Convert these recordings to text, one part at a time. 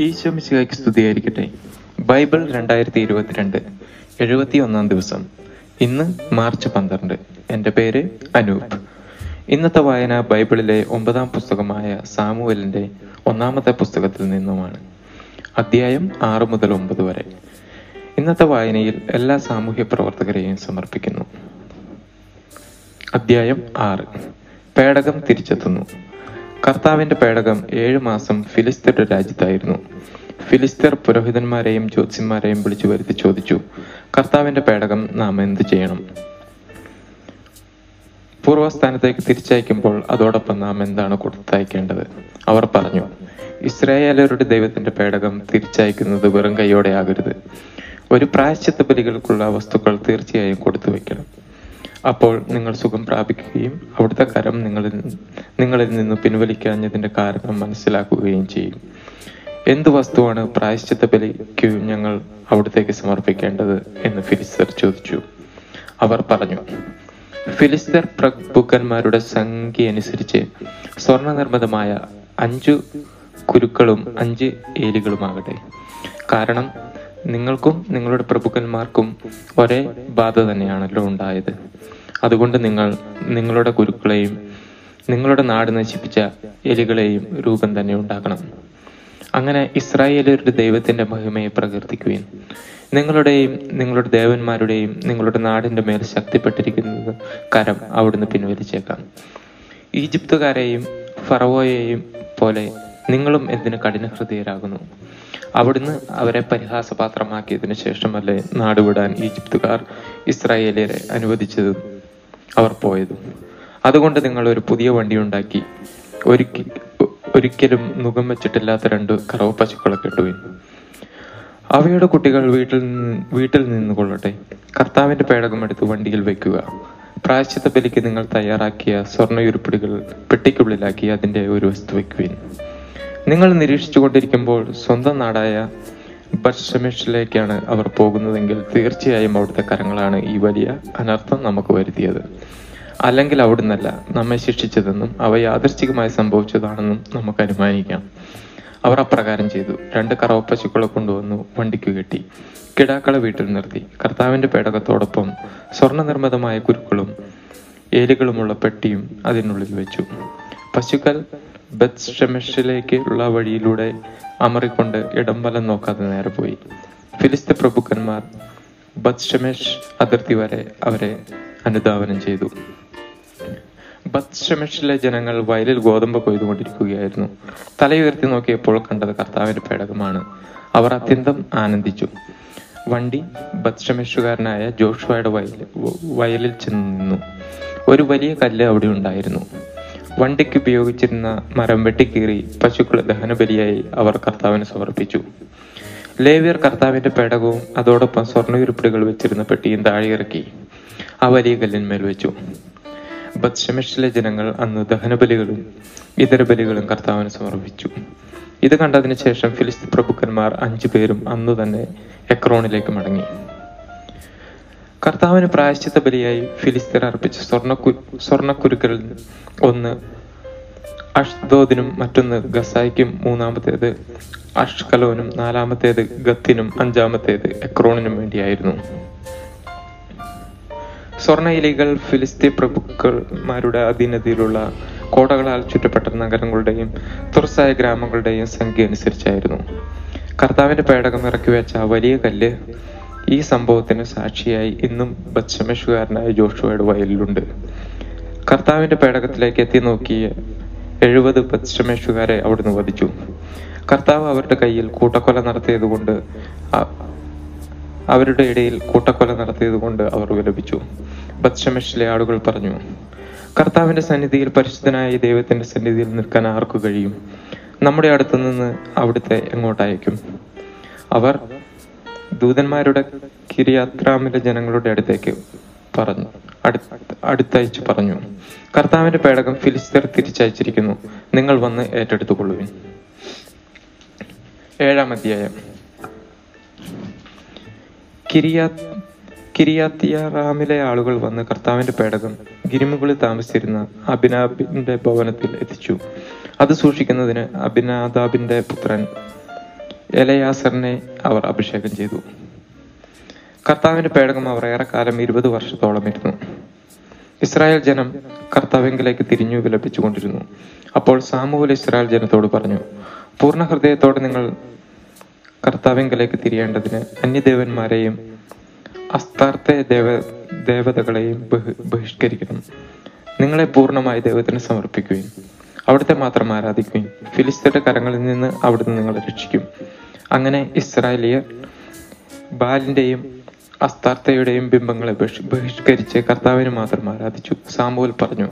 ഈശോ മിശിഹായ്ക്ക് സ്തുതിയായിരിക്കട്ടെ. ബൈബിൾ രണ്ടായിരത്തി ഇരുപത്തിരണ്ട് എഴുപത്തി ഒന്നാം ദിവസം. ഇന്ന് മാർച്ച് പന്ത്രണ്ട്. എന്റെ പേര് അനൂപ്. ഇന്നത്തെ വായന ബൈബിളിലെ ഒമ്പതാം പുസ്തകമായ സാമുവലിന്റെ ഒന്നാമത്തെ പുസ്തകത്തിൽ നിന്നുമാണ്. അധ്യായം ആറ് മുതൽ ഒമ്പത് വരെ. ഇന്നത്തെ വായനയിൽ എല്ലാ സാമൂഹ്യ പ്രവർത്തകരെയും സമർപ്പിക്കുന്നു. അധ്യായം ആറ്. പേടകം തിരിച്ചെത്തുന്നു. കർത്താവിന്റെ പേടകം ഏഴു മാസം ഫിലിസ്തീന്റെ രാജ്യത്തായിരുന്നു. ഫിലിസ്തീർ പുരോഹിതന്മാരെയും ജ്യോത്സ്യന്മാരെയും വിളിച്ചു വരുത്തി ചോദിച്ചു കർത്താവിന്റെ പേടകം നാം എന്ത് ചെയ്യണം? പൂർവസ്ഥാനത്തേക്ക് തിരിച്ചയക്കുമ്പോൾ അതോടൊപ്പം നാം എന്താണ് കൊടുത്തയക്കേണ്ടത്? അവർ പറഞ്ഞു ഇസ്രായേലരുടെ ദൈവത്തിന്റെ പേടകം തിരിച്ചയക്കുന്നത് വെറും കൈയോടെ ആകരുത് ഒരു പ്രായശ്ചിത്ത ബലികൾക്കുള്ള വസ്തുക്കൾ തീർച്ചയായും കൊടുത്തു വെക്കണം അപ്പോൾ നിങ്ങൾ സുഖം പ്രാപിക്കുകയും അവിടുത്തെ കരം നിങ്ങളിൽ നിങ്ങളിൽ നിന്ന് പിൻവലിക്കാഞ്ഞതിന്റെ കാരണം മനസ്സിലാക്കുകയും ചെയ്യും. എന്ത് വസ്തുവാണ് പ്രായശ്ചിത്ത ബലിക്ക് ഞങ്ങൾ അവിടത്തേക്ക് സമർപ്പിക്കേണ്ടത് എന്ന് ഫിലിസ്തർ ചോദിച്ചു. അവർ പറഞ്ഞു ഫിലിസ്തർ പ്രഭുക്കന്മാരുടെ സംഖ്യ അനുസരിച്ച് സ്വർണ നിർമ്മിതമായ അഞ്ചു കുരുക്കളും അഞ്ച് ഏലികളുമാകട്ടെ. കാരണം നിങ്ങൾക്കും നിങ്ങളുടെ പ്രഭുക്കന്മാർക്കും ഒരേ ബാധ തന്നെയാണല്ലോ ഉണ്ടായത്. അതുകൊണ്ട് നിങ്ങൾ നിങ്ങളുടെ കുരുക്കളെയും നിങ്ങളുടെ നാട് നശിപ്പിച്ച എലികളെയും രൂപം തന്നെ ഉണ്ടാക്കണം. അങ്ങനെ ഇസ്രായേലരുടെ ദൈവത്തിന്റെ മഹിമയെ പ്രകീർത്തിക്കുകയും നിങ്ങളുടെയും നിങ്ങളുടെ ദേവന്മാരുടെയും നിങ്ങളുടെ നാടിന്റെ മേൽ ശക്തിപ്പെട്ടിരിക്കുന്നത് കരം അവിടുന്ന് പിൻവലിച്ചേക്കാം. ഈജിപ്തുകാരെയും ഫറവോയെയും പോലെ നിങ്ങളും എന്തിന് കഠിന ഹൃദയരാകുന്നു അവിടുന്ന് അവരെ പരിഹാസപാത്രമാക്കിയതിനു ശേഷമല്ലേ നാടുവിടാൻ ഈജിപ്തുകാർ ഇസ്രായേലിയരെ അനുവദിച്ചതും? അവർ പോയത്. അതുകൊണ്ട് നിങ്ങൾ ഒരു പുതിയ വണ്ടി ഉണ്ടാക്കി. ഒരിക്ക ഒരിക്കലും മുഖം വെച്ചിട്ടില്ലാത്ത രണ്ട് കറവ് പശുക്കളെ കെട്ടുവിൻ അവയുടെ കുട്ടികൾ വീട്ടിൽ നിന്ന് വീട്ടിൽ നിന്ന് കൊള്ളട്ടെ. കർത്താവിന്റെ പേടകം എടുത്ത് വണ്ടിയിൽ വെക്കുക. പ്രായശ്ചിത്ത ബലിക്ക് നിങ്ങൾ തയ്യാറാക്കിയ സ്വർണയുരുപ്പിടികൾ പെട്ടിക്കുള്ളിലാക്കി അതിന്റെ ഒരു വസ്തു വയ്ക്കുവിൻ നിങ്ങൾ നിരീക്ഷിച്ചു കൊണ്ടിരിക്കുമ്പോൾ സ്വന്തം നാടായ ബർഷമിഷിലേക്കാണ് അവർ പോകുന്നതെങ്കിൽ തീർച്ചയായും അവിടുത്തെ കരങ്ങളാണ് ഈ വലിയ അനർത്ഥം നമുക്ക് വരുത്തിയത്. അല്ലെങ്കിൽ അവിടുന്നല്ല നമ്മെ ശിക്ഷിച്ചതെന്നും അവ യാദൃശ്ചികമായി സംഭവിച്ചതാണെന്നും നമുക്ക് അനുമാനിക്കാം. അവർ അപ്രകാരം ചെയ്തു. രണ്ട് കറവ പശുക്കളെ കൊണ്ടുവന്നു വണ്ടിക്ക് കെട്ടി. കിടാക്കളെ വീട്ടിൽ നിർത്തി. കർത്താവിന്റെ പേടകത്തോടൊപ്പം സ്വർണ നിർമ്മിതമായ കുരുക്കളും ഏലുകളുമുള്ള പെട്ടിയും അതിനുള്ളിൽ വെച്ചു. പശുക്കൾ ബത്ഷമെഷിലേക്കുള്ള വഴിയിലൂടെ അമറിക്കൊണ്ട് ഇടം വലം നോക്കാതെ നേരെ പോയി. ഫിലിസ്ത പ്രഭുക്കന്മാർ ബത്ഷമെഷ് അതിർത്തി വരെ അവരെ അനുധാവനം ചെയ്തു. ബത്ഷമെഷിലെ ജനങ്ങൾ വയലിൽ ഗോതമ്പ് കൊയ്തുകൊണ്ടിരിക്കുകയായിരുന്നു. തലയുയർത്തി നോക്കിയപ്പോൾ കണ്ടത് കർത്താവിന്റെ പേടകമാണ്. അവർ അത്യന്തം ആനന്ദിച്ചു. വണ്ടി ബത്ഷമെഷുകാരനായ ജോഷുവയുടെ വയലിൽ വയലിൽ ചെന്ന് ഒരു വലിയ കല്ല് അവിടെ ഉണ്ടായിരുന്നു. വണ്ടിക്ക് ഉപയോഗിച്ചിരുന്ന മരം വെട്ടിക്കീറി പശുക്കളെ ദഹനബലിയായി അവർ കർത്താവിന് സമർപ്പിച്ചു. ലേവിയർ കർത്താവിന്റെ പേടകവും അതോടൊപ്പം സ്വർണ സ്വർണയുരുപ്പിടികൾ വെച്ചിരുന്ന പെട്ടിയും താഴെ ഇറക്കി ആ വലിയ കല്ലിന്മേൽ വെച്ചു. ബത്ഷമിഷിലെ ജനങ്ങൾ അന്ന് ദഹനബലികളും ഇതര ബലികളും കർത്താവിന് സമർപ്പിച്ചു. ഇത് കണ്ടതിന് ശേഷം ഫിലിസ്തീൻ പ്രഭുക്കന്മാർ അഞ്ചു പേരും അന്ന് തന്നെ എക്രോണിലേക്ക് മടങ്ങി. കർത്താവിന് പ്രായശ്ചിത്ത ബലിയായി ഫിലിസ്തീർ അർപ്പിച്ച സ്വർണക്കു സ്വർണക്കുരുക്കളിൽ ഒന്ന് അഷ്ദോദിനും മറ്റൊന്ന് ഗസായിക്കും മൂന്നാമത്തേത് അഷ്കലോനും നാലാമത്തേത് ഗത്തിനും അഞ്ചാമത്തേത് എക്രോണിനും വേണ്ടിയായിരുന്നു. സ്വർണ ഇലികൾ ഫിലിസ്തീൻ പ്രഭുക്കന്മാരുടെ അധീനതയിലുള്ള കോടകളാൽ ചുറ്റപ്പെട്ട നഗരങ്ങളുടെയും തുറസായ ഗ്രാമങ്ങളുടെയും സംഖ്യ അനുസരിച്ചായിരുന്നു. കർത്താവിന്റെ പേടകം ഇറക്കി വെച്ച വലിയ കല്ല് ഈ സംഭവത്തിന് സാക്ഷിയായി ഇന്നും ബത്ഷമേഷുകാരനായ ജോഷുവയുടെ വയലിലുണ്ട്. കർത്താവിന്റെ പേടകത്തിലേക്ക് എത്തി നോക്കിയ എഴുപത് ബത്ഷമേഷുകാരെ അവിടുന്ന് വധിച്ചു. കർത്താവ് അവരുടെ കയ്യിൽ കൂട്ടക്കൊല നടത്തിയതുകൊണ്ട് അവരുടെ ഇടയിൽ കൂട്ടക്കൊല നടത്തിയതുകൊണ്ട് അവർ വിലപിച്ചു. ബത്ഷമേഷിലെ ആളുകൾ പറഞ്ഞു കർത്താവിന്റെ സന്നിധിയിൽ പരിശുദ്ധനായ ദൈവത്തിന്റെ സന്നിധിയിൽ നിൽക്കാൻ ആർക്കു കഴിയും? നമ്മുടെ അടുത്തു നിന്ന് അവിടുത്തെ എങ്ങോട്ടയക്കും അവർ ദൂതന്മാരുടെ കിരിയാത്രാമിലെ ജനങ്ങളുടെ അടുത്തേക്ക് പറഞ്ഞു. അടുത്തയച്ചു പറഞ്ഞു. കർത്താവിന്റെ പേടകം ഫിലിസ്തീർ തിരിച്ചയച്ചിരിക്കുന്നു. നിങ്ങൾ വന്ന് ഏറ്റെടുത്തുകൊള്ളുവിൻ. ഏഴാം അധ്യായം. കിരിയാ കിരിയാത്തിയാറാമിലെ ആളുകൾ വന്ന് കർത്താവിന്റെ പേടകം ഗിരിമുകളിൽ താമസിച്ചിരുന്ന അഭിനാബിന്റെ ഭവനത്തിൽ എത്തിച്ചു. അത് സൂക്ഷിക്കുന്നതിന് അഭിനാദാബിന്റെ പുത്രൻ എലയാസറിനെ അവർ അഭിഷേകം ചെയ്തു. കർത്താവിന്റെ പേടകം അവർ ഏറെക്കാലം ഇരുപത് വർഷത്തോളം ഇരുന്നു ഇസ്രായേൽ ജനം കർത്താവിങ്കിലേക്ക് തിരിഞ്ഞു വിലപിച്ചുകൊണ്ടിരുന്നു. അപ്പോൾ സാമൂഹ്യ ഇസ്രായേൽ ജനത്തോട് പറഞ്ഞു പൂർണ ഹൃദയത്തോടെ നിങ്ങൾ കർത്താവിങ്കിലേക്ക് തിരിയേണ്ടതിന് അന്യദേവന്മാരെയും അസ്താർത്ഥ ദേവ ദേവതകളെയും ബഹി- ബഹിഷ്കരിക്കണം. നിങ്ങളെ പൂർണമായി ദൈവത്തിന് സമർപ്പിക്കുകയും അവിടുത്തെ മാത്രം ആരാധിക്കുകയും ഫിലിസ്തീന്റെ കരങ്ങളിൽ നിന്ന് അവിടുന്ന് നിങ്ങളെ രക്ഷിക്കും. അങ്ങനെ ഇസ്രായേലിയർ ബാലിന്റെയും അസ്താർത്ഥയുടെയും ബിംബങ്ങളെ ബഹിഷ്- ബഹിഷ്കരിച്ച് കർത്താവിന് മാത്രം ആരാധിച്ചു. സാമുവൽ പറഞ്ഞു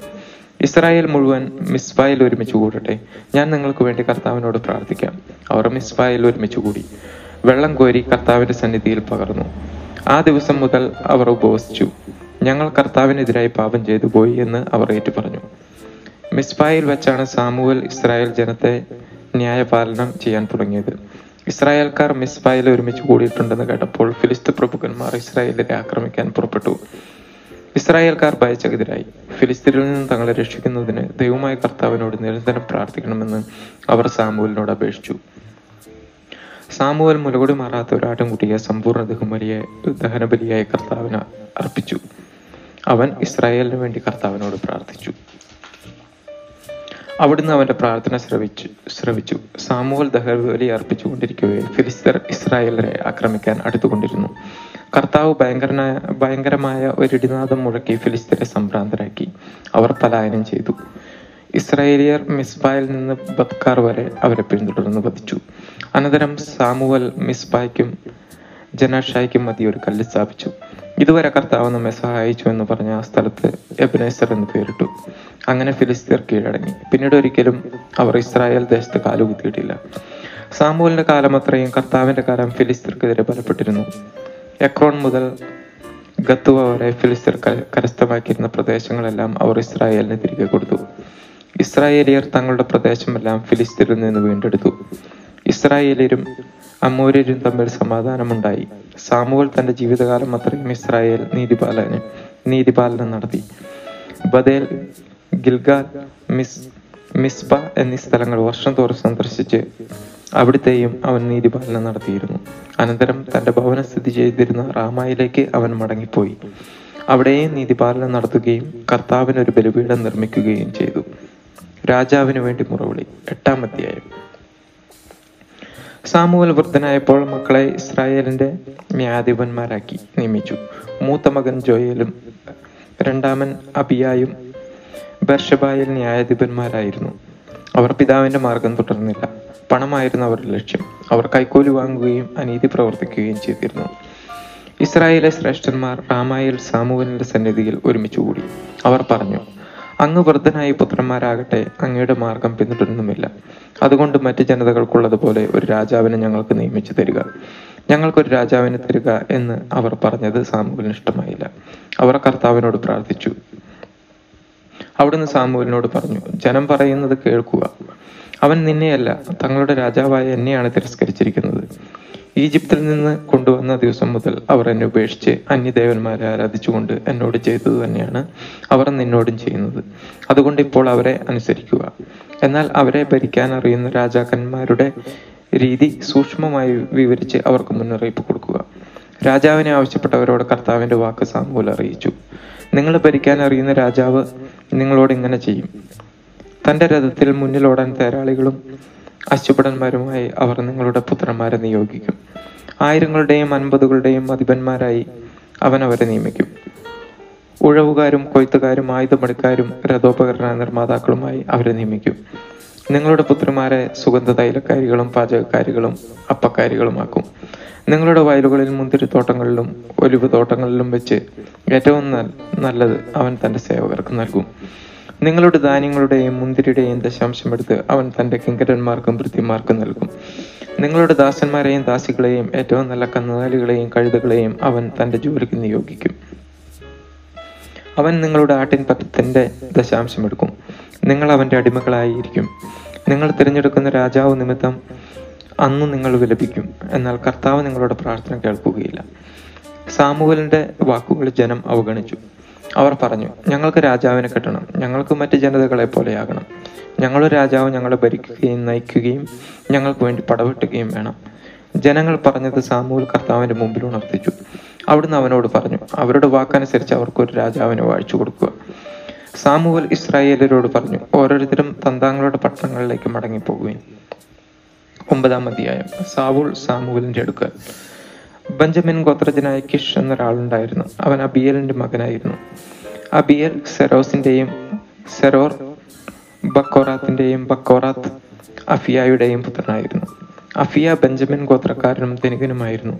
ഇസ്രായേൽ മുഴുവൻ മിസ്ബായിൽ ഒരുമിച്ച് കൂടട്ടെ. ഞാൻ നിങ്ങൾക്ക് വേണ്ടി കർത്താവിനോട് പ്രാർത്ഥിക്കാം. അവർ മിസ്ബായിൽ ഒരുമിച്ച് കൂടി. വെള്ളം കോരി കർത്താവിന്റെ സന്നിധിയിൽ പകർന്നു. ആ ദിവസം മുതൽ അവർ ഉപവസിച്ചു. ഞങ്ങൾ കർത്താവിനെതിരായി പാപം ചെയ്തു പോയി എന്ന് അവർ ഏറ്റുപറഞ്ഞു. മിസ്ബായിൽ വെച്ചാണ് സാമുവൽ ഇസ്രായേൽ ജനത്തെ ന്യായപാലനം ചെയ്യാൻ തുടങ്ങിയത്. ഇസ്രായേൽക്കാർ മിസ്ബായിൽ ഒരുമിച്ച് കൂടിയിട്ടുണ്ടെന്ന് കേട്ടപ്പോൾ ഫിലിസ്ത് പ്രഭുക്കന്മാർ ഇസ്രായേലിനെ ആക്രമിക്കാൻ പുറപ്പെട്ടു. ഇസ്രായേൽക്കാർ ഭയചകിതരായി. ഫിലിസ്തീനിൽ നിന്ന് തങ്ങളെ രക്ഷിക്കുന്നതിന് ദൈവമായ കർത്താവിനോട് നിരന്തരം പ്രാർത്ഥിക്കണമെന്ന് അവർ സാമുവലിനോട് അപേക്ഷിച്ചു. സാമുവൽ മുലകൊടി മാറാത്ത ഒരാട്ടുംകുട്ടിയെ സമ്പൂർണ ദഹുമലിയെ ദഹനബലിയായി കർത്താവിന് അർപ്പിച്ചു. അവൻ ഇസ്രായേലിന് വേണ്ടി കർത്താവിനോട് പ്രാർത്ഥിച്ചു. അവിടുന്ന് അവന്റെ പ്രാർത്ഥന ശ്രവിച്ചു ശ്രവിച്ചു. സാമൂഹൽ ദഹബലി അർപ്പിച്ചുകൊണ്ടിരിക്കവേ ഫിലിസ്തർ ഇസ്രായേലിനെ ആക്രമിക്കാൻ അടുത്തുകൊണ്ടിരുന്നു. കർത്താവ് ഭയങ്കരനായ ഭയങ്കരമായ ഒരിടിനാദം മുഴക്കി ഫിലിസ്തരെ സംഭ്രാന്തരാക്കി. അവർ പലായനം ചെയ്തു. ഇസ്രായേലിയർ മിസ്ബായിൽ നിന്ന് ബത്കാർ വരെ അവരെ പിന്തുടർന്ന് വധിച്ചു. അനന്തരം സാമുവൽ മിസ്ബായ്ക്കും ജനാഷായ്ക്കും മതി ഒരു കല്ല് സ്ഥാപിച്ചു. ഇതുവരെ കർത്താവ് നമ്മെ സഹായിച്ചു എന്ന് പറഞ്ഞ ആ സ്ഥലത്ത് എബനേസർ എന്ന് പേരിട്ടു. അങ്ങനെ ഫിലിസ്തീർ കീഴടങ്ങി. പിന്നീട് ഒരിക്കലും അവർ ഇസ്രായേൽ ദേശത്ത് കാലുകുത്തിയിട്ടില്ല സാമൂലിന്റെ കാലം അത്രയും കർത്താവിന്റെ കാലം ഫിലിസ്തീർക്കെതിരെ ബലപ്പെട്ടിരുന്നു. എക്രോൺ മുതൽ ഗത്തുവ വരെ ഫിലിസ്തീർ കരസ്ഥമാക്കിയിരുന്ന പ്രദേശങ്ങളെല്ലാം അവർ ഇസ്രായേലിന് തിരികെ കൊടുത്തു. ഇസ്രായേലിയർ തങ്ങളുടെ പ്രദേശമെല്ലാം ഫിലിസ്തീനിൽ നിന്ന് വീണ്ടെടുത്തു. ഇസ്രായേലിയരും അമൂര്യരും തമ്മിൽ സമാധാനമുണ്ടായി. സാമുവൽ തന്റെ ജീവിതകാലം അത്രയും ഇസ്രായേൽ നീതിപാലന നീതിപാലനം നടത്തി. ബദേൽ ഗിൽഗാൽ മിസ് മിസ്ബ എന്നീ സ്ഥലങ്ങൾ വർഷം തോറും സന്ദർശിച്ച് അവിടുത്തെയും അവൻ നീതിപാലനം നടത്തിയിരുന്നു. അനന്തരം തന്റെ ഭവനം സ്ഥിതി ചെയ്തിരുന്ന റാമായിലേക്ക് അവൻ മടങ്ങിപ്പോയി. അവിടെയും നീതിപാലനം നടത്തുകയും കർത്താവിന് ഒരു ബലിപീഠം നിർമ്മിക്കുകയും ചെയ്തു. രാജാവിന് വേണ്ടി മുറവിളി. എട്ടാം അധ്യായം. സാമുവൽ വൃദ്ധനായപ്പോൾ മക്കളെ ഇസ്രായേലിന്റെ ന്യായാധിപന്മാരാക്കി നിയമിച്ചു. മൂത്ത മകൻ ജോയലും രണ്ടാമൻ അബിയായും ബർഷബായിൽ ന്യായാധിപന്മാരായിരുന്നു. അവർ പിതാവിന്റെ മാർഗം തുടർന്നില്ല. പണമായിരുന്നു അവരുടെ ലക്ഷ്യം. അവർ കൈക്കൂലി വാങ്ങുകയും അനീതി പ്രവർത്തിക്കുകയും ചെയ്തിരുന്നു. ഇസ്രായേലിലെ ശ്രേഷ്ഠന്മാർ റാമായിൽ സാമുവലിന്റെ സന്നിധിയിൽ ഒരുമിച്ച് കൂടി. അവർ പറഞ്ഞു അങ്ങ് വൃദ്ധനായ പുത്രന്മാരാകട്ടെ അങ്ങയുടെ മാർഗം പിന്തുടരുന്നുമില്ല. അതുകൊണ്ട് മറ്റ് ജനതകൾക്കുള്ളതുപോലെ ഒരു രാജാവിനെ ഞങ്ങൾക്ക് നിയമിച്ചു തരിക. ഞങ്ങൾക്കൊരു രാജാവിനെ തരിക എന്ന് അവർ പറഞ്ഞത് സാമുവലിന് ഇഷ്ടമായില്ല. അവർ കർത്താവിനോട് പ്രാർത്ഥിച്ചു. അവിടുന്ന് സാമുവലിനോട് പറഞ്ഞു ജനം പറയുന്നത് കേൾക്കുക. അവൻ നിന്നെയല്ല തങ്ങളുടെ രാജാവായ എന്നെയാണ് തിരസ്കരിച്ചിരിക്കുന്നത്. ഈജിപ്തിൽ നിന്ന് കൊണ്ടുവന്ന ദിവസം മുതൽ അവർ എന്നെ ഉപേക്ഷിച്ച് അന്യദേവന്മാരെ ആരാധിച്ചുകൊണ്ട് എന്നോട് ചെയ്തത് തന്നെയാണ് അവർ നിന്നോടും ചെയ്യുന്നത്. അതുകൊണ്ട് ഇപ്പോൾ അവരെ അനുസരിക്കുക. എന്നാൽ അവരെ ഭരിക്കാൻ അറിയുന്ന രാജാക്കന്മാരുടെ രീതി സൂക്ഷ്മമായി വിവരിച്ച് അവർക്ക് മുന്നറിയിപ്പ് കൊടുക്കുക. രാജാവിനെ ആവശ്യപ്പെട്ടവരോട് കർത്താവിന്റെ വാക്ക് സാമൂൽ അറിയിച്ചു. നിങ്ങൾ ഭരിക്കാൻ അറിയുന്ന രാജാവ് നിങ്ങളോട് ഇങ്ങനെ ചെയ്യും. തന്റെ രഥത്തിൽ മുന്നിലോടാൻ തേരാളികളും അശ്വഭടന്മാരുമായി അവർ നിങ്ങളുടെ പുത്രന്മാരെ നിയോഗിക്കും. ആയിരങ്ങളുടെയും അൻപതുകളുടെയും അധിപന്മാരായി അവൻ അവരെ നിയമിക്കും. ഉഴവുകാരും കൊയ്ത്തുകാരും ആയുധമെടുക്കാരും രഥോപകരണ നിർമ്മാതാക്കളുമായി അവരെ നിയമിക്കും. നിങ്ങളുടെ പുത്രിമാരെ സുഗന്ധ തൈലക്കാരികളും പാചകക്കാരികളും അപ്പക്കാരികളുമാക്കും നിങ്ങളുടെ വയലുകളിൽ മുന്തിരിത്തോട്ടങ്ങളിലും ഒലിവ് തോട്ടങ്ങളിലും വെച്ച് ഏറ്റവും നല്ലത് അവൻ തന്റെ സേവകർക്ക് നൽകും. നിങ്ങളുടെ ധാന്യങ്ങളുടെയും മുന്തിരിയുടെയും ദശാംശം എടുത്ത് അവൻ തന്റെ കിങ്കരന്മാർക്കും വൃത്തിമാർക്കും നൽകും. നിങ്ങളുടെ ദാസന്മാരെയും ദാസികളെയും ഏറ്റവും നല്ല കന്നുകാലികളെയും കഴുതകളെയും അവൻ തന്റെ ജോലിക്ക് നിയോഗിക്കും. അവൻ നിങ്ങളുടെ ആട്ടിൻ പറ്റത്തിന്റെ ദശാംശം എടുക്കും. നിങ്ങൾ അവന്റെ അടിമകളായിരിക്കും. നിങ്ങൾ തിരഞ്ഞെടുക്കുന്ന രാജാവ് നിമിത്തം അന്ന് നിങ്ങൾ വിലപിക്കും. എന്നാൽ കർത്താവ് നിങ്ങളുടെ പ്രാർത്ഥന കേൾക്കുകയില്ല. സാമൂഹലിന്റെ വാക്കുകൾ ജനം അവഗണിച്ചു. അവർ പറഞ്ഞു ഞങ്ങൾക്ക് രാജാവിനെ കെട്ടണം. ഞങ്ങൾക്ക് മറ്റ് ജനതകളെ പോലെയാകണം. ഞങ്ങളുടെ രാജാവ് ഞങ്ങളെ ഭരിക്കുകയും നയിക്കുകയും ഞങ്ങൾക്ക് വേണ്ടി പടവെട്ടുകയും വേണം. ജനങ്ങൾ പറഞ്ഞത് സാമൂൽ കർത്താവിന്റെ മുമ്പിൽ ഉണർത്തിച്ചു. അവിടുന്ന് അവനോട് പറഞ്ഞു അവരുടെ വാക്കനുസരിച്ച് അവർക്ക് ഒരു രാജാവിനെ വാഴിച്ചു കൊടുക്കുക. സാമൂവൽ ഇസ്രായേലരോട് പറഞ്ഞു ഓരോരുത്തരും തന്താങ്ങളുടെ പട്ടണങ്ങളിലേക്ക് മടങ്ങിപ്പോകുകയും ഒമ്പതാം അധ്യായം സാവൂൾ സാമൂവലിന്റെ അടുക്കൽ. ബഞ്ചമിൻ ഗോത്രജനായ കിഷ് എന്നൊരാളുണ്ടായിരുന്നു. അവൻ അബിയലിന്റെ മകനായിരുന്നു. അബിയൽ സെറോസിന്റെയും സെറോർ ബക്കോറാത്തിന്റെയും ബക്കോറാത്ത് അഫിയായുടെയും പുത്രനായിരുന്നു. അഫിയ ബെഞ്ചമിൻ ഗോത്രക്കാരനും ധനികനുമായിരുന്നു.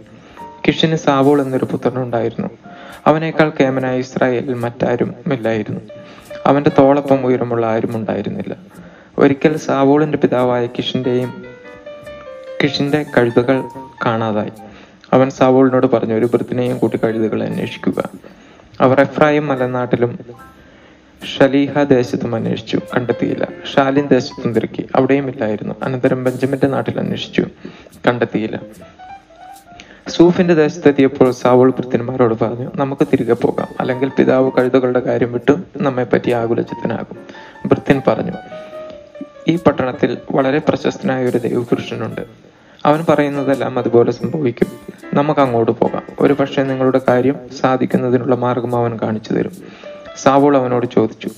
കിഷിന് സാവോൾ എന്നൊരു പുത്രനുണ്ടായിരുന്നു. അവനേക്കാൾ കേമനായ ഇസ്രായേലിൽ മറ്റാരും ഇല്ലായിരുന്നു. അവന്റെ തോളപ്പം ഉയരമുള്ള ആരും ഉണ്ടായിരുന്നില്ല. ഒരിക്കൽ സാവോളിന്റെ പിതാവായ കിഷിന്റെയും കിഷിന്റെ കഴുതുകൾ കാണാതായി. അവൻ സാവോളിനോട് പറഞ്ഞു ഒരു വൃത്തിനെയും കൂട്ടി അന്വേഷിക്കുക. അവർ എഫ്രായിം മലനാട്ടിലും ഷലീഹ ദേശത്തും അന്വേഷിച്ചു. കണ്ടെത്തിയില്ല. ഷാലിൻ ദേശത്തും തിരക്കി. അവിടെയും ഇല്ലായിരുന്നു. അനന്തരം ബെഞ്ചമിന്റെ നാട്ടിൽ അന്വേഷിച്ചു. കണ്ടെത്തിയില്ല. സൂഫിന്റെ ദേശത്തെത്തിയപ്പോൾ സാവോൾ ഭൃത്യന്മാരോട് പറഞ്ഞു നമുക്ക് തിരികെ പോകാം. അല്ലെങ്കിൽ പിതാവ് കഴുതകളുടെ കാര്യം വിട്ടു നമ്മെ പറ്റി ആകുലചിത്തനാകും. ഭൃത്യൻ പറഞ്ഞു ഈ പട്ടണത്തിൽ വളരെ പ്രശസ്തനായ ഒരു ദൈവപുരുഷനുണ്ട്. അവൻ പറയുന്നതെല്ലാം അതുപോലെ സംഭവിക്കും. നമുക്ക് അങ്ങോട്ട് പോകാം. ഒരു പക്ഷേ നിങ്ങളുടെ കാര്യം സാധിക്കുന്നതിനുള്ള മാർഗം അവൻ കാണിച്ചു തരും. സാവോൾ അവനോട് ചോദിച്ചു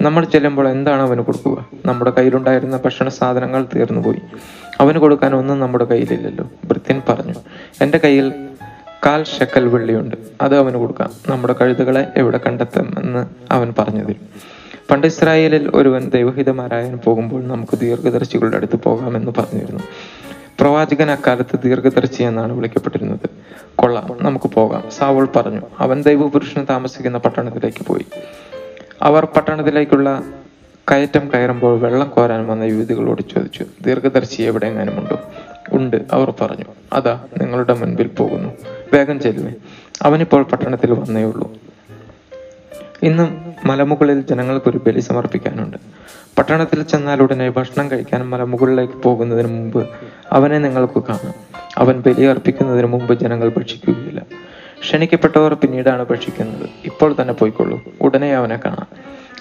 നമ്മൾ ചെല്ലുമ്പോൾ എന്താണ് അവന് കൊടുക്കുക? നമ്മുടെ കയ്യിലുണ്ടായിരുന്ന ഭക്ഷണ സാധനങ്ങൾ തീർന്നുപോയി അവന് കൊടുക്കാൻ ഒന്നും നമ്മുടെ കയ്യിലില്ലല്ലോ ഭൃത്യൻ പറഞ്ഞു. എന്റെ കയ്യിൽ കാൽ ഷെക്കൽ വെള്ളിയുണ്ട്. അത് അവന് കൊടുക്കാം. നമ്മുടെ കഴുതുകളെ എവിടെ കണ്ടെത്തുമെന്ന് അവൻ പറഞ്ഞു തരും. പണ്ട് ഇസ്രായേലിൽ ഒരുവൻ ദൈവഹിതമാരായൻ പോകുമ്പോൾ നമുക്ക് ദീർഘദർശികളുടെ അടുത്ത് പോകാമെന്ന് പറഞ്ഞിരുന്നു. പ്രവാചകൻ അക്കാലത്ത് ദീർഘദർശി എന്നാണ് വിളിക്കപ്പെട്ടിരുന്നത്. കൊള്ളാം നമുക്ക് പോകാം. സാവുൾ പറഞ്ഞു അവൻ ദൈവപുരുഷൻ താമസിക്കുന്ന പട്ടണത്തിലേക്ക് പോയി. അവർ പട്ടണത്തിലേക്കുള്ള കയറ്റം കയറുമ്പോൾ വെള്ളം കോരാൻ വന്ന യുവതികളോട് ചോദിച്ചു ദീർഘദർശി എവിടെയെങ്ങാനും ഉണ്ടോ? ഉണ്ട് അവർ പറഞ്ഞു. അതാ നിങ്ങളുടെ മുൻപിൽ പോകുന്നു. വേഗം ചെല്ലുവേ അവനിപ്പോൾ പട്ടണത്തിൽ വന്നേ ഉള്ളൂ ഇന്നും മലമുകളിൽ ജനങ്ങൾക്കൊരു ബലി സമർപ്പിക്കാനുണ്ട്. പട്ടണത്തിൽ ചെന്നാൽ ഉടനെ ഭക്ഷണം കഴിക്കാൻ മലമുകളിലേക്ക് പോകുന്നതിന് മുമ്പ് അവനെ നിങ്ങൾക്ക് കാണാം. അവൻ ബലി അർപ്പിക്കുന്നതിന് മുമ്പ് ജനങ്ങൾ ഭക്ഷിക്കുകയില്ല. ക്ഷണിക്കപ്പെട്ടവർ പിന്നീടാണ് ഭക്ഷിക്കുന്നത്. ഇപ്പോൾ തന്നെ പോയിക്കൊള്ളൂ. ഉടനെ അവനെ കാണാം.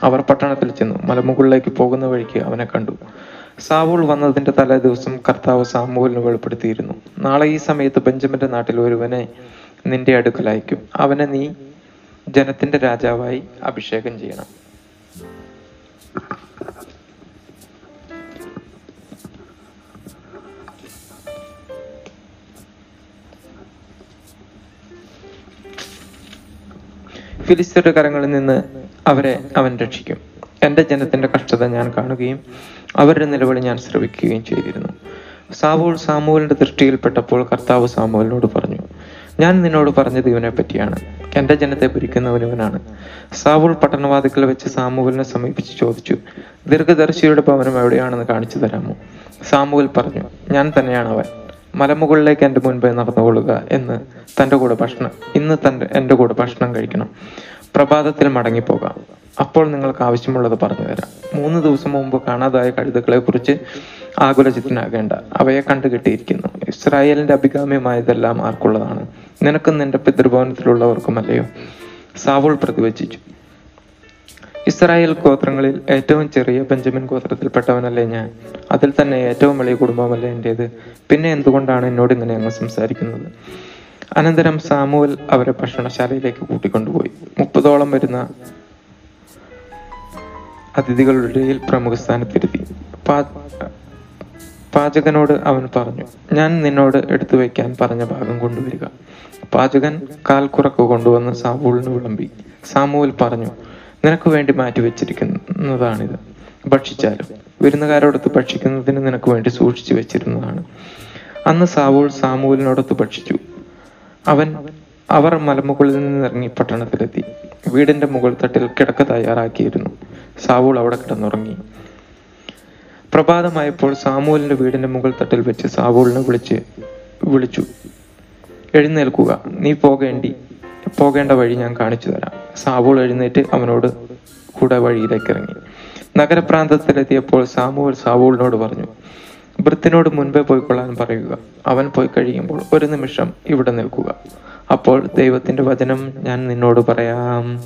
അവർ പട്ടണത്തിൽ ചെന്നു. മലമുകളിലേക്ക് പോകുന്ന വഴിക്ക് അവനെ കണ്ടു. സാവൂൾ വന്നതിന്റെ തലേ ദിവസം കർത്താവ് സാമൂലിന് വെളിപ്പെടുത്തിയിരുന്നു. നാളെ ഈ സമയത്ത് ബെഞ്ചമിന്റെ നാട്ടിൽ ഒരുവനെ നിന്റെ അടുക്കൽ അയക്കും അവനെ നീ ജനത്തിന്റെ രാജാവായി അഭിഷേകം ചെയ്യണം. ഫിലിസ്തീന്റെ കരങ്ങളിൽ നിന്ന് അവരെ അവൻ രക്ഷിക്കും. എന്റെ ജനത്തിന്റെ കഷ്ടത ഞാൻ കാണുകയും അവരുടെ നിലവിളി ഞാൻ ശ്രവിക്കുകയും ചെയ്തിരുന്നു. സാവൂൾ സാമൂലിന്റെ ദൃഷ്ടിയിൽപ്പെട്ടപ്പോൾ കർത്താവ് സാമൂലിനോട് പറഞ്ഞു ഞാൻ നിന്നോട് പറഞ്ഞത് ഇവനെ പറ്റിയാണ്. എന്റെ ജനത്തെ ഭരിക്കുന്നവൻ സാവുൾ പട്ടണവാദികൾ വെച്ച് സാമൂഹലിനെ സമീപിച്ച് ചോദിച്ചു ദീർഘദർശിയുടെ ഭവനം എവിടെയാണെന്ന് കാണിച്ചു തരാമോ? സാമൂഹൽ പറഞ്ഞു ഞാൻ തന്നെയാണ് അവൻ. മലമുകളിലേക്ക് എന്റെ മുൻപേ നടന്നുകൊള്ളുക എന്ന് തന്റെ കൂടെ ഭക്ഷണം ഇന്ന് തന്റെ എന്റെ കൂടെ ഭക്ഷണം കഴിക്കണം. പ്രഭാതത്തിൽ മടങ്ങിപ്പോകാം. അപ്പോൾ നിങ്ങൾക്ക് ആവശ്യമുള്ളത് പറഞ്ഞു തരാം. മൂന്ന് ദിവസം മുമ്പ് കാണാതായ കഴുതുകളെ കുറിച്ച് ആകുലചിത്തനാകേണ്ട. അവയെ കണ്ടുകിട്ടിയിരിക്കുന്നു. ഇസ്രായേലിന്റെ അഭികാമ്യമായതെല്ലാം ആർക്കുള്ളതാണ്. നിനക്കും നിന്റെ പിതൃഭവനത്തിലുള്ളവർക്കുമല്ലയോ? സാവൂൾ പ്രതിവചിച്ചു. ഇസ്രായേൽ ഗോത്രങ്ങളിൽ ഏറ്റവും ചെറിയ ബെഞ്ചമിൻ ഗോത്രത്തിൽപ്പെട്ടവനല്ലേ ഞാൻ? അതിൽ തന്നെ ഏറ്റവും വലിയ കുടുംബമല്ലേ എന്റേത് പിന്നെ എന്തുകൊണ്ടാണ് എന്നോട് ഇങ്ങനെ അങ്ങ് സംസാരിക്കുന്നത്? അനന്തരം സാമുവൽ അവരെ ഭക്ഷണശാലയിലേക്ക് കൂട്ടിക്കൊണ്ടുപോയി. മുപ്പതോളം വരുന്ന അതിഥികളുടെ പ്രമുഖ സ്ഥാനത്തിരുത്തി. പാചകനോട് അവൻ പറഞ്ഞു ഞാൻ നിന്നോട് എടുത്തു വയ്ക്കാൻ പറഞ്ഞ ഭാഗം കൊണ്ടുവരിക. പാചകൻ കാൽക്കുറക്ക് കൊണ്ടുവന്ന് സാമൂലിന് വിളമ്പി. സാമൂൽ പറഞ്ഞു നിനക്ക് വേണ്ടി മാറ്റി വെച്ചിരിക്കുന്നതാണിത്. ഭക്ഷിച്ചാലും? വിരുന്നുകാരോടൊത്ത് ഭക്ഷിക്കുന്നതിന് നിനക്ക് വേണ്ടി സൂക്ഷിച്ചു വെച്ചിരുന്നതാണ്. അന്ന് സാവൂൾ സാമൂലിനോടൊത്ത് ഭക്ഷിച്ചു. അവൻ അവർ മലമുകളിൽ നിന്ന് ഇറങ്ങി പട്ടണത്തിലെത്തി. വീടിന്റെ മുകൾ തട്ടിൽ കിടക്ക തയ്യാറാക്കിയിരുന്നു. സാവൂൾ അവിടെ കിടന്നുറങ്ങി. പ്രഭാതമായപ്പോൾ സാമൂലിന്റെ വീടിന്റെ മുകൾ തട്ടിൽ വെച്ച് സാവൂളിനെ വിളിച്ച് വിളിച്ചു. എഴുന്നേൽക്കുക. നീ പോകേണ്ടി. പോകേണ്ട വഴി ഞാൻ കാണിച്ചു തരാം. സാവൂൾ എഴുന്നേറ്റ് അവനോട് കൂടെ വഴിയിലേക്ക് ഇറങ്ങി. നഗരപ്രാന്തത്തിലെത്തിയപ്പോൾ സാമുവൽ സാവൂളിനോട് പറഞ്ഞു വൃത്തിനോട് മുൻപേ പോയിക്കൊള്ളാൻ പറയുക. അവൻ പോയി കഴിയുമ്പോൾ ഒരു നിമിഷം ഇവിടെ നിൽക്കുക. അപ്പോൾ ദൈവത്തിന്റെ വചനം ഞാൻ നിന്നോട് പറയാം.